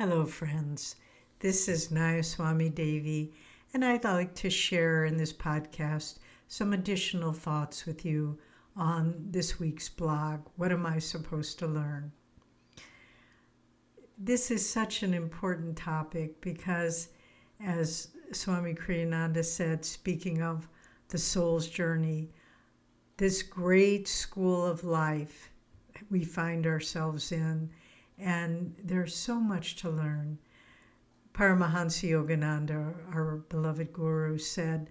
Hello, friends. This is Nayaswami Devi, and I'd like to share in this podcast some additional thoughts with you on this week's blog. What am I supposed to learn? This is such an important topic because, as Swami Kriyananda said, speaking of the soul's journey, this great school of life we find ourselves in, and there's so much to learn. Paramahansa Yogananda, our beloved guru, said,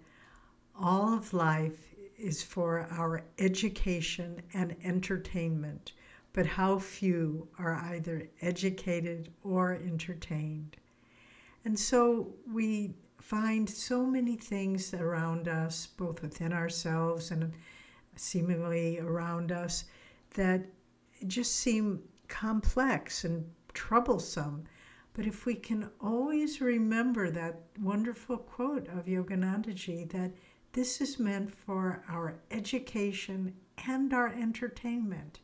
All of life is for our education and entertainment, but how few are either educated or entertained. And so we find so many things around us, both within ourselves and seemingly around us, that just seem complex and troublesome. But if we can always remember that wonderful quote of Yoganandaji that this is meant for our education and our entertainment,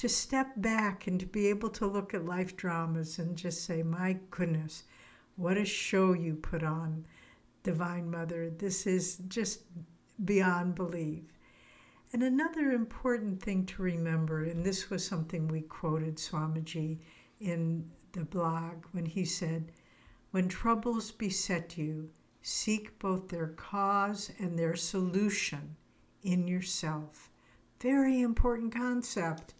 to step back and to be able to look at life dramas and just say, My goodness, what a show you put on, Divine Mother. This is just beyond belief. And another important thing to remember, and this was something we quoted Swamiji in the blog when he said, When troubles beset you, seek both their cause and their solution in yourself. Very important concept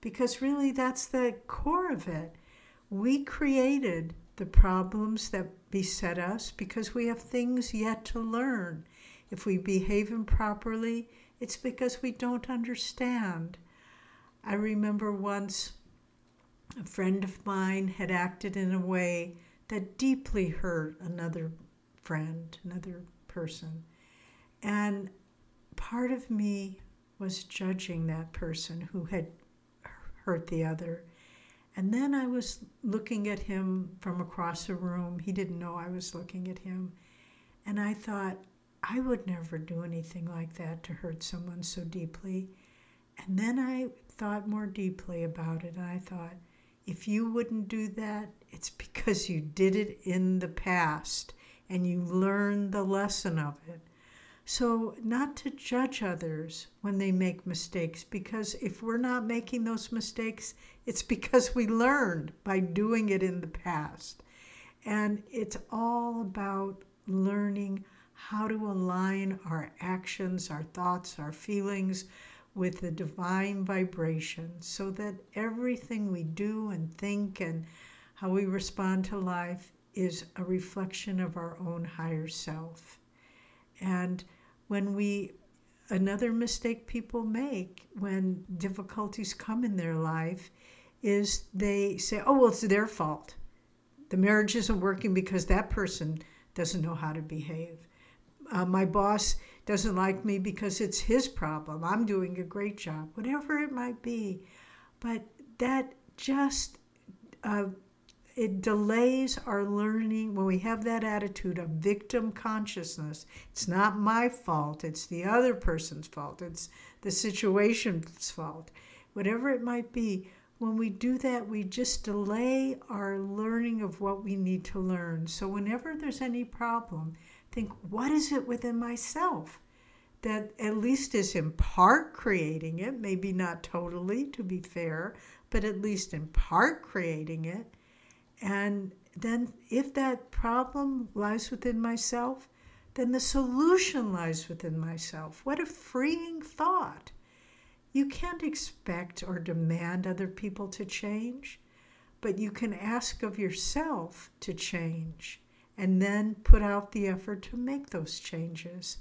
because really that's the core of it. We created the problems that beset us because we have things yet to learn. If we behave improperly, it's because we don't understand. I remember once a friend of mine had acted in a way that deeply hurt another friend, another person. And part of me was judging that person who had hurt the other. And then I was looking at him from across the room. He didn't know I was looking at him. And I thought, I would never do anything like that to hurt someone so deeply. And then I thought more deeply about it. And I thought, if you wouldn't do that, it's because you did it in the past and you learned the lesson of it. So, not to judge others when they make mistakes, because if we're not making those mistakes, it's because we learned by doing it in the past. And it's all about learning how to align our actions, our thoughts, our feelings with the divine vibration so that everything we do and think and how we respond to life is a reflection of our own higher self. And when we, another mistake people make when difficulties come in their life is they say, oh, well, it's their fault. The marriage isn't working because that person doesn't know how to behave uh, my boss doesn't like me because it's his problem. I'm doing a great job, whatever it might be. But that just uh, it delays our learning when we have that attitude of victim consciousness. It's not my fault. It's the other person's fault. It's the situation's fault. Whatever it might be, when we do that, we just delay our learning of what we need to learn. So whenever there's any problem, think, what is it within myself that at least is in part creating it? Maybe not totally, to be fair, but at least in part creating it. And then, if that problem lies within myself, then the solution lies within myself. What a freeing thought! You can't expect or demand other people to change, but you can ask of yourself to change and then put out the effort to make those changes.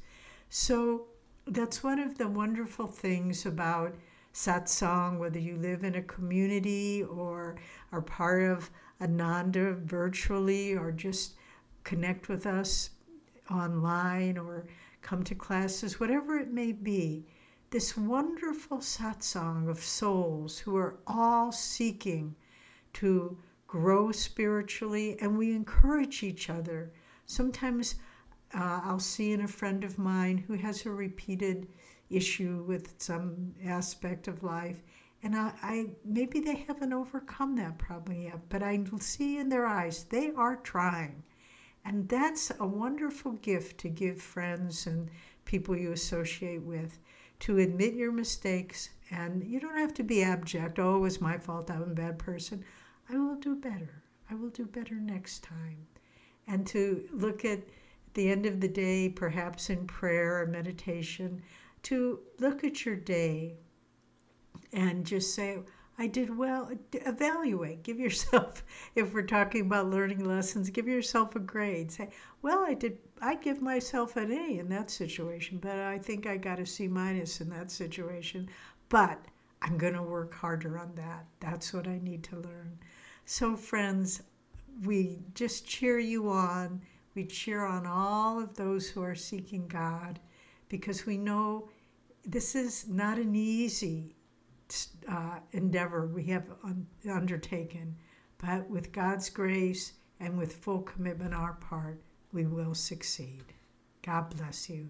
So that's one of the wonderful things about satsang, whether you live in a community or are part of Ananda virtually or just connect with us online or come to classes, whatever it may be. This wonderful satsang of souls who are all seeking to grow spiritually, and we encourage each other. Sometimes uh, I'll see in a friend of mine who has a repeated issue with some aspect of life, And I, I maybe they haven't overcome that problem yet, but I see in their eyes they are trying. And that's a wonderful gift to give friends and people you associate with to admit your mistakes. And you don't have to be abject. Oh, it was my fault. I'm a bad person. I will do better. I will do better next time. And to look at the end of the day, perhaps in prayer or meditation, to look at your day and just say, I did well. Evaluate. Give yourself, if we're talking about learning lessons, give yourself a grade. Say, well, I did. I give myself an A in that situation, but I think I got a C minus in that situation. But I'm going to work harder on that. That's what I need to learn. So, friends, we just cheer you on. We cheer on all of those who are seeking God because we know this is not an easy uh, endeavor we have un- undertaken, but with God's grace and with full commitment on our part, we will succeed. God bless you.